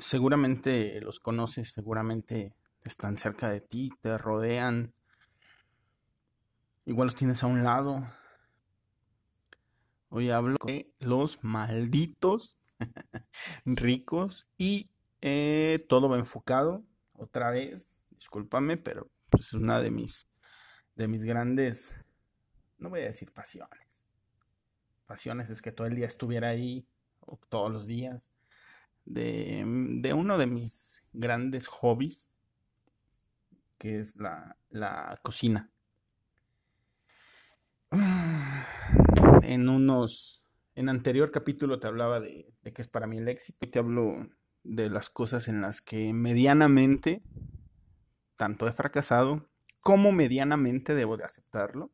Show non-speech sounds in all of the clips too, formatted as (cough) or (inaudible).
seguramente los conoces, seguramente están cerca de ti, te rodean. Igual los tienes a un lado. Hoy hablo de los malditos (laughs) ricos y eh, todo va enfocado otra vez. Discúlpame, pero pues, es una de mis de mis grandes, no voy a decir pasiones. Pasiones es que todo el día estuviera ahí, o todos los días. De, de uno de mis grandes hobbies, que es la, la cocina. (sighs) En unos, en anterior capítulo te hablaba de, de es para mí el éxito. Te hablo de las cosas en las que medianamente tanto he fracasado como medianamente debo de aceptarlo.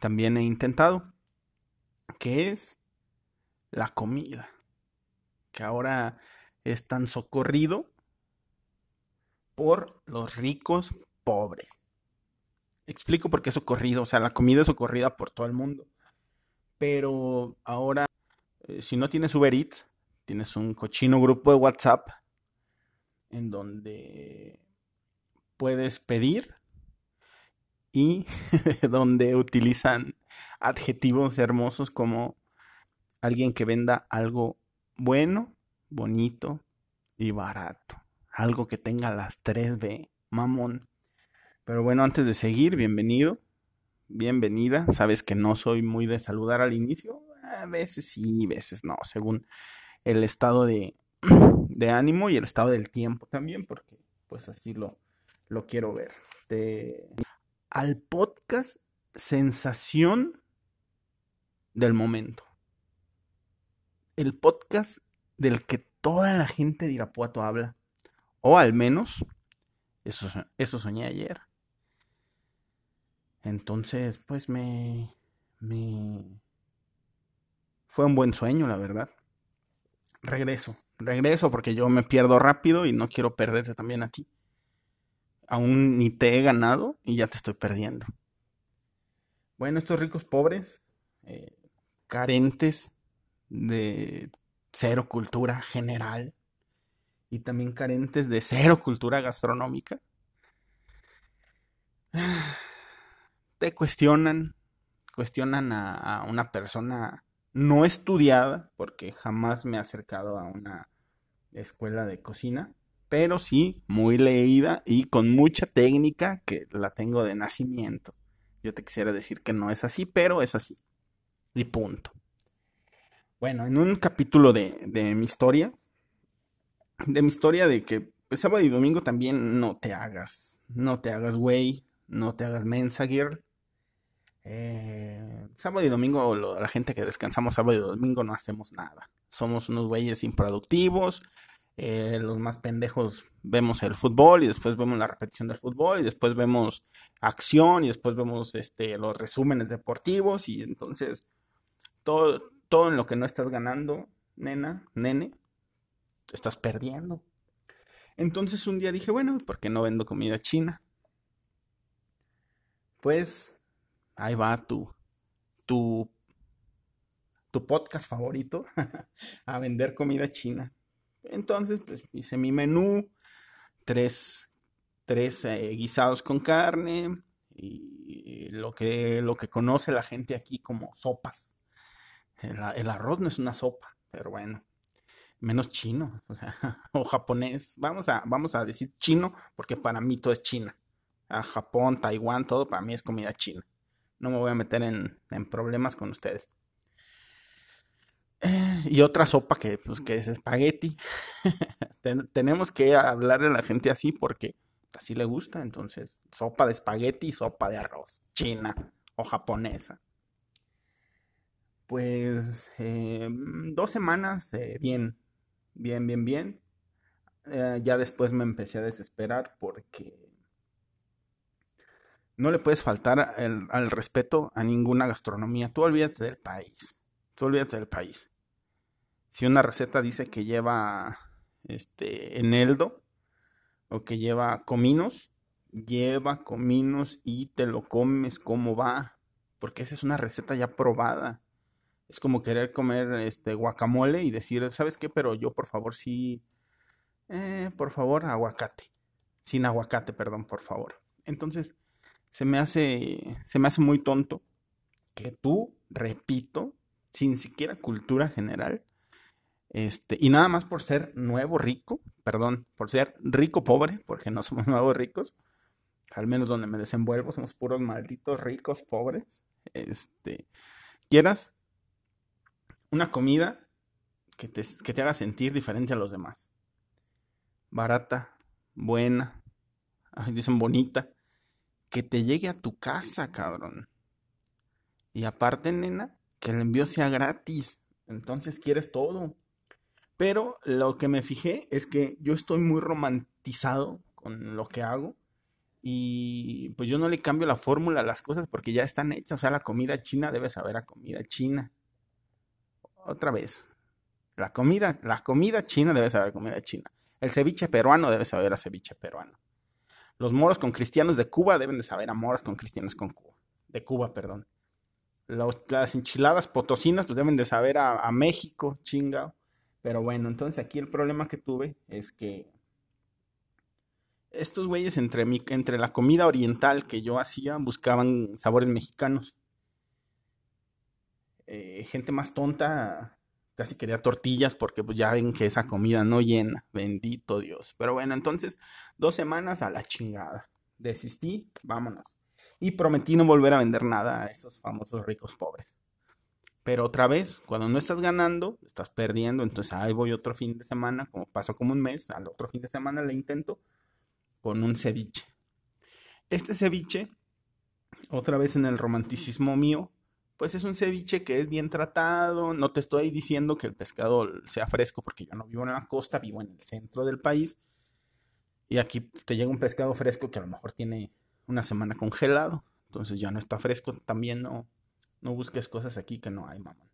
También he intentado, que es la comida, que ahora es tan socorrido por los ricos pobres. Explico por qué es socorrido, o sea, la comida es socorrida por todo el mundo. Pero ahora, eh, si no tienes Uber Eats, tienes un cochino grupo de WhatsApp en donde puedes pedir y (laughs) donde utilizan adjetivos hermosos como alguien que venda algo bueno, bonito y barato. Algo que tenga las 3B, mamón. Pero bueno, antes de seguir, bienvenido, bienvenida. Sabes que no soy muy de saludar al inicio. A veces sí, a veces no, según el estado de, de ánimo y el estado del tiempo también, porque pues así lo, lo quiero ver. Te al podcast sensación del momento. El podcast del que toda la gente de Irapuato habla. O al menos, eso, eso soñé ayer. Entonces, pues me, me... Fue un buen sueño, la verdad. Regreso, regreso porque yo me pierdo rápido y no quiero perderte también a ti aún ni te he ganado y ya te estoy perdiendo. Bueno, estos ricos pobres, eh, carentes de cero cultura general y también carentes de cero cultura gastronómica, (sighs) te cuestionan, cuestionan a, una persona no estudiada, porque jamás me he acercado a una escuela de cocina, pero sí muy leída y con mucha técnica que la tengo de nacimiento. Yo te quisiera decir que no es así, pero es así. Y punto. Bueno, en un capítulo de, de mi historia, de mi historia de que pues, sábado y domingo también no te hagas, no te hagas güey, no te hagas mensa. Eh, sábado y domingo, la gente que descansamos sábado y domingo no hacemos nada. Somos unos güeyes improductivos, eh, los más pendejos vemos el fútbol y después vemos la repetición del fútbol y después vemos acción y después vemos este, los resúmenes deportivos y entonces todo, todo en lo que no estás ganando, nena, nene, estás perdiendo. Entonces un día dije, bueno, ¿por qué no vendo comida china? Pues ahí va tu, tu, tu podcast favorito (laughs) a vender comida china. Entonces, pues hice mi menú, tres, tres eh, guisados con carne y lo que, lo que conoce la gente aquí como sopas. El, arroz no es una sopa, pero bueno, menos chino, (laughs) o japonés. Vamos a, vamos a decir chino porque para mí todo es China. A Japón, Taiwán, todo para mí es comida china. No me voy a meter en, problemas con ustedes. Y otra sopa que, pues, que es espagueti. (laughs) tenemos que hablarle a la gente así porque así le gusta. Entonces, sopa de espagueti y sopa de arroz. China o japonesa. Pues em, dos semanas, eh, bien, bien, bien, bien. Eh, ya después me empecé a desesperar porque no le puedes faltar al respeto a ninguna gastronomía. Tú olvídate del país. Tú olvídate del país. Si una receta dice que lleva este eneldo o que lleva cominos, lleva cominos y te lo comes como va, porque esa es una receta ya probada. Es como querer comer este guacamole y decir, ¿sabes qué? Pero yo por favor sí eh, por favor, aguacate. Sin aguacate, perdón, por favor. Entonces, se me hace, se me hace muy tonto que tú, repito, sin siquiera cultura general, este, y nada más por ser nuevo rico, perdón, por ser rico pobre, porque no somos (laughs) nuevos ricos, al menos donde me desenvuelvo, somos puros malditos ricos pobres. Este, quieras una comida que te, que te haga sentir diferente a los demás. Barata, buena, dicen bonita, que te llegue a tu casa, cabrón. Y aparte, nena, que el envío sea gratis. Entonces quieres todo. Pero lo que me fijé es que yo estoy muy romantizado con lo que hago. Y pues yo no le cambio la fórmula a las cosas porque ya están hechas. O sea, la comida china debe saber a comida china. Otra vez. La comida, la comida china debe saber comida china. El ceviche peruano debe saber a ceviche peruano. Los moros con cristianos de Cuba deben de saber a moros con cristianos con Cuba. De Cuba, perdón. las enchiladas potosinas pues deben de saber a, México, chingao. Pero bueno, entonces aquí el problema que tuve es que estos güeyes entre, entre la comida oriental que yo hacía buscaban sabores mexicanos. Eh, gente más tonta casi quería tortillas porque pues ya ven que esa comida no llena, bendito Dios. Pero bueno, entonces dos semanas a la chingada. Desistí, vámonos. Y prometí no volver a vender nada a esos famosos ricos pobres. Pero otra vez, cuando no estás ganando, estás perdiendo. Entonces ahí voy otro fin de semana, como pasó como un mes, al otro fin de semana le intento con un ceviche. Este ceviche, otra vez en el romanticismo mío, pues es un ceviche que es bien tratado. No te estoy diciendo que el pescado sea fresco porque yo no vivo en la costa, vivo en el centro del país. Y aquí te llega un pescado fresco que a lo mejor tiene una semana congelado. Entonces ya no está fresco. También no, no busques cosas aquí que no hay, mamá.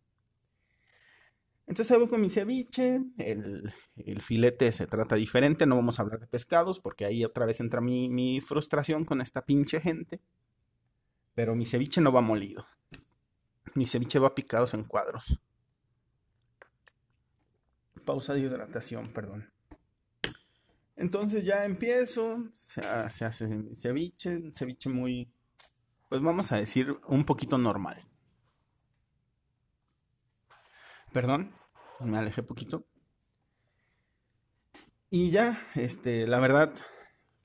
Entonces hago con mi ceviche, el, filete se trata diferente, no vamos a hablar de pescados porque ahí otra vez entra mi, mi frustración con esta pinche gente. Pero mi ceviche no va molido. Mi ceviche va picados en cuadros. Pausa de hidratación, perdón. Entonces ya empiezo, se, hace ceviche, ceviche muy, pues vamos a decir, un poquito normal. Perdón, me alejé poquito. Y ya, este, la verdad,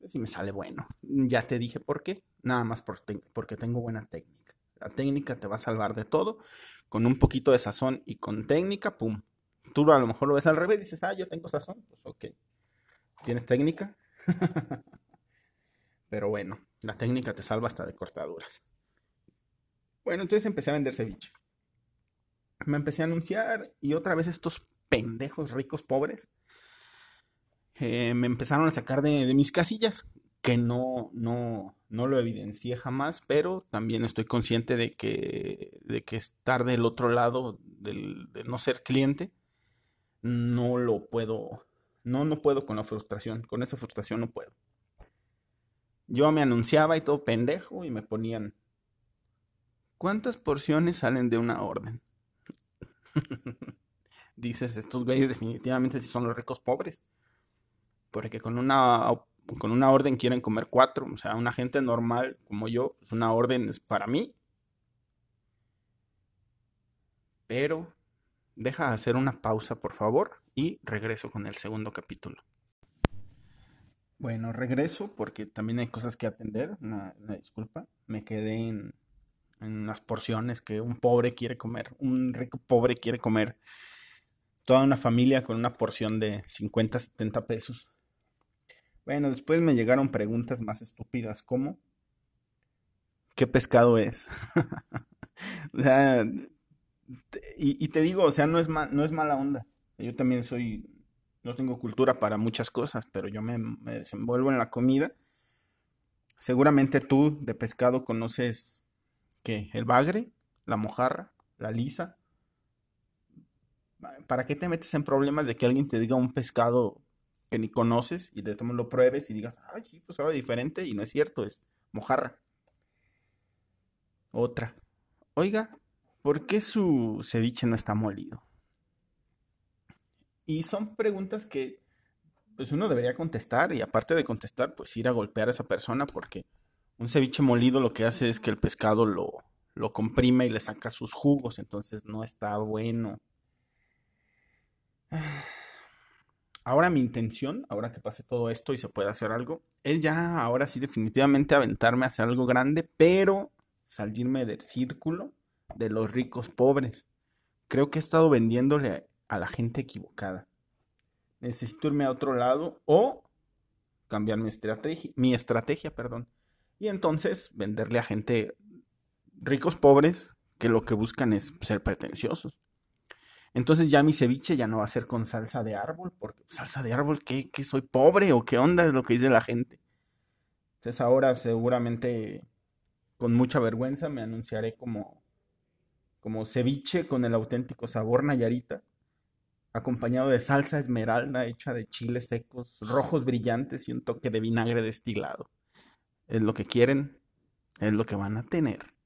si me sale bueno. Ya te dije por qué. Nada más porque tengo buena técnica. La técnica te va a salvar de todo. Con un poquito de sazón y con técnica, pum. Tú a lo mejor lo ves al revés y dices, ah, yo tengo sazón. Pues ok. ¿Tienes técnica? (laughs) Pero bueno, la técnica te salva hasta de cortaduras. Bueno, entonces empecé a vender ceviche me empecé a anunciar y otra vez estos pendejos ricos pobres eh, me empezaron a sacar de, mis casillas, que no, no, no lo evidencié jamás, pero también estoy consciente de que, de que estar del otro lado, del, de no ser cliente, no lo puedo, no, no puedo con la frustración, con esa frustración no puedo. Yo me anunciaba y todo pendejo y me ponían, ¿cuántas porciones salen de una orden? (laughs) Dices, estos güeyes definitivamente sí son los ricos pobres. Porque con una, con una orden quieren comer cuatro. O sea, una gente normal como yo, una orden es para mí. Pero deja de hacer una pausa, por favor, y regreso con el segundo capítulo. Bueno, regreso porque también hay cosas que atender. una disculpa. Me quedé en, en unas porciones que un pobre quiere comer, un rico pobre quiere comer. Toda una familia con una porción de 50, 70 pesos. Bueno, después me llegaron preguntas más estúpidas como ¿qué pescado es? (laughs) o sea, y, te digo, o sea, no es, no es mala onda. Yo también soy, no tengo cultura para muchas cosas, pero yo me, me desenvuelvo en la comida. Seguramente tú de pescado conoces ¿Qué? ¿El bagre? ¿La mojarra? ¿La lisa? ¿Para qué te metes en problemas de que alguien te diga un pescado que ni conoces y de tomo lo pruebes y digas, ay, sí, pues sabe diferente y no es cierto, es mojarra? Otra. Oiga, ¿por qué su ceviche no está molido? Y son preguntas que pues uno debería contestar y aparte de contestar, pues ir a golpear a esa persona porque un ceviche molido lo que hace es que el pescado lo, lo comprime y le saca sus jugos, entonces no está bueno. Ahora mi intención, ahora que pase todo esto y se puede hacer algo, es ya ahora sí definitivamente aventarme a hacer algo grande, pero salirme del círculo de los ricos pobres. Creo que he estado vendiéndole a la gente equivocada. Necesito irme a otro lado o cambiar mi estrategia, mi estrategia, perdón. Y entonces venderle a gente ricos pobres que lo que buscan es ser pretenciosos. Entonces ya mi ceviche ya no va a ser con salsa de árbol, porque salsa de árbol, ¿qué? ¿Que soy pobre o qué onda? Es lo que dice la gente. Entonces ahora seguramente con mucha vergüenza me anunciaré como, como ceviche con el auténtico sabor nayarita, acompañado de salsa esmeralda hecha de chiles secos, rojos brillantes y un toque de vinagre destilado. Es lo que quieren, es lo que van a tener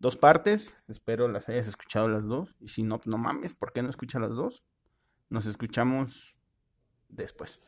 dos partes. Espero las hayas escuchado las dos. Y si no, no mames, ¿por qué no escuchas las dos? Nos escuchamos después.